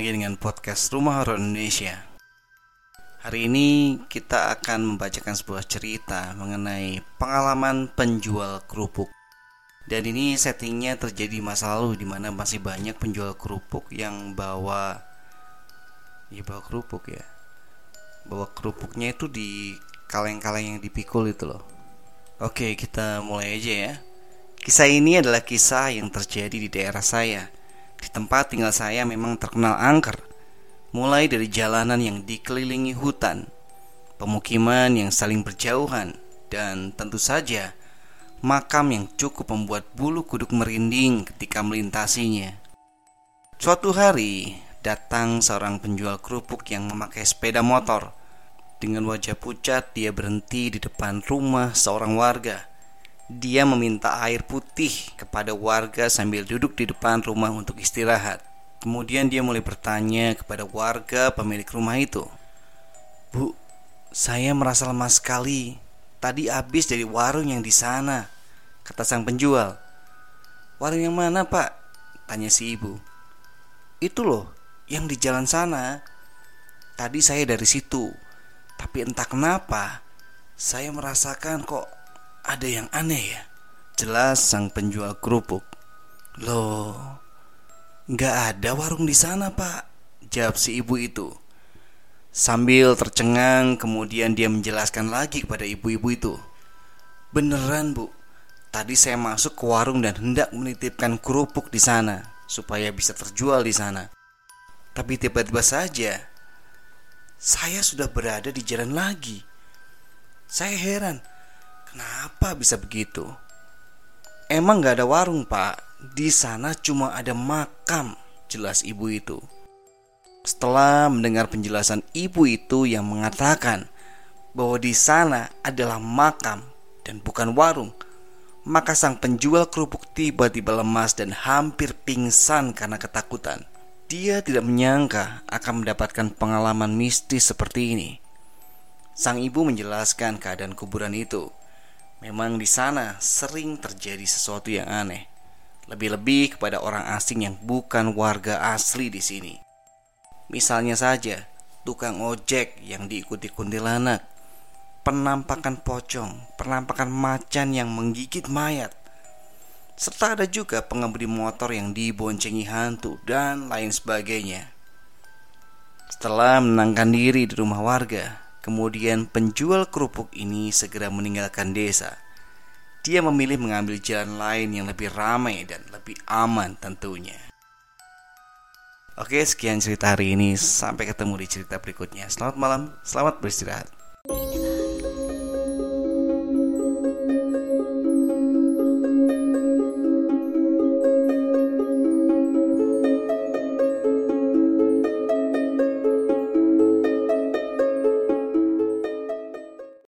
Lagi dengan podcast Rumah Horor Indonesia. Hari ini kita akan membacakan sebuah cerita mengenai pengalaman penjual kerupuk. Dan ini settingnya terjadi masa lalu di mana masih banyak penjual kerupuk yang bawa ya bawa kerupuk ya. Bawa kerupuknya itu di kaleng-kaleng yang dipikul itu loh. Oke, kita mulai aja ya. Kisah ini adalah kisah yang terjadi di daerah saya di tempat tinggal saya memang terkenal angker, mulai dari jalanan yang dikelilingi hutan, pemukiman yang saling berjauhan, dan tentu saja makam yang cukup membuat bulu kuduk merinding ketika melintasinya. Suatu hari, datang seorang penjual kerupuk yang memakai sepeda motor. Dengan wajah pucat, dia berhenti di depan rumah seorang warga dia meminta air putih kepada warga sambil duduk di depan rumah untuk istirahat. Kemudian dia mulai bertanya kepada warga pemilik rumah itu. Bu, saya merasa lemah sekali. Tadi habis dari warung yang di sana, kata sang penjual. Warung yang mana, Pak? Tanya si ibu. Itu loh, yang di jalan sana. Tadi saya dari situ, tapi entah kenapa saya merasakan kok ada yang aneh ya. Jelas sang penjual kerupuk. Loh, nggak ada warung di sana pak. Jawab si ibu itu. Sambil tercengang kemudian dia menjelaskan lagi kepada ibu-ibu itu. Beneran bu, tadi saya masuk ke warung dan hendak menitipkan kerupuk di sana supaya bisa terjual di sana. Tapi tiba-tiba saja saya sudah berada di jalan lagi. Saya heran, Kenapa bisa begitu? Emang gak ada warung pak. Di sana cuma ada makam Jelas ibu itu. Setelah mendengar penjelasan ibu itu yang mengatakan Bahwa di sana adalah makam Dan bukan warung Maka sang penjual kerupuk tiba-tiba lemas dan hampir pingsan karena ketakutan. Dia tidak menyangka akan mendapatkan pengalaman mistis seperti ini. Sang ibu menjelaskan keadaan kuburan itu Memang di sana sering terjadi sesuatu yang aneh, lebih-lebih kepada orang asing yang bukan warga asli di sini. Misalnya saja, tukang ojek yang diikuti kuntilanak, penampakan pocong, penampakan macan yang menggigit mayat, serta ada juga pengemudi motor yang diboncengi hantu dan lain sebagainya. Setelah menenangkan diri di rumah warga, Kemudian penjual kerupuk ini segera meninggalkan desa. Dia memilih mengambil jalan lain yang lebih ramai dan lebih aman tentunya. Oke, sekian cerita hari ini. Sampai ketemu di cerita berikutnya. Selamat malam, selamat beristirahat.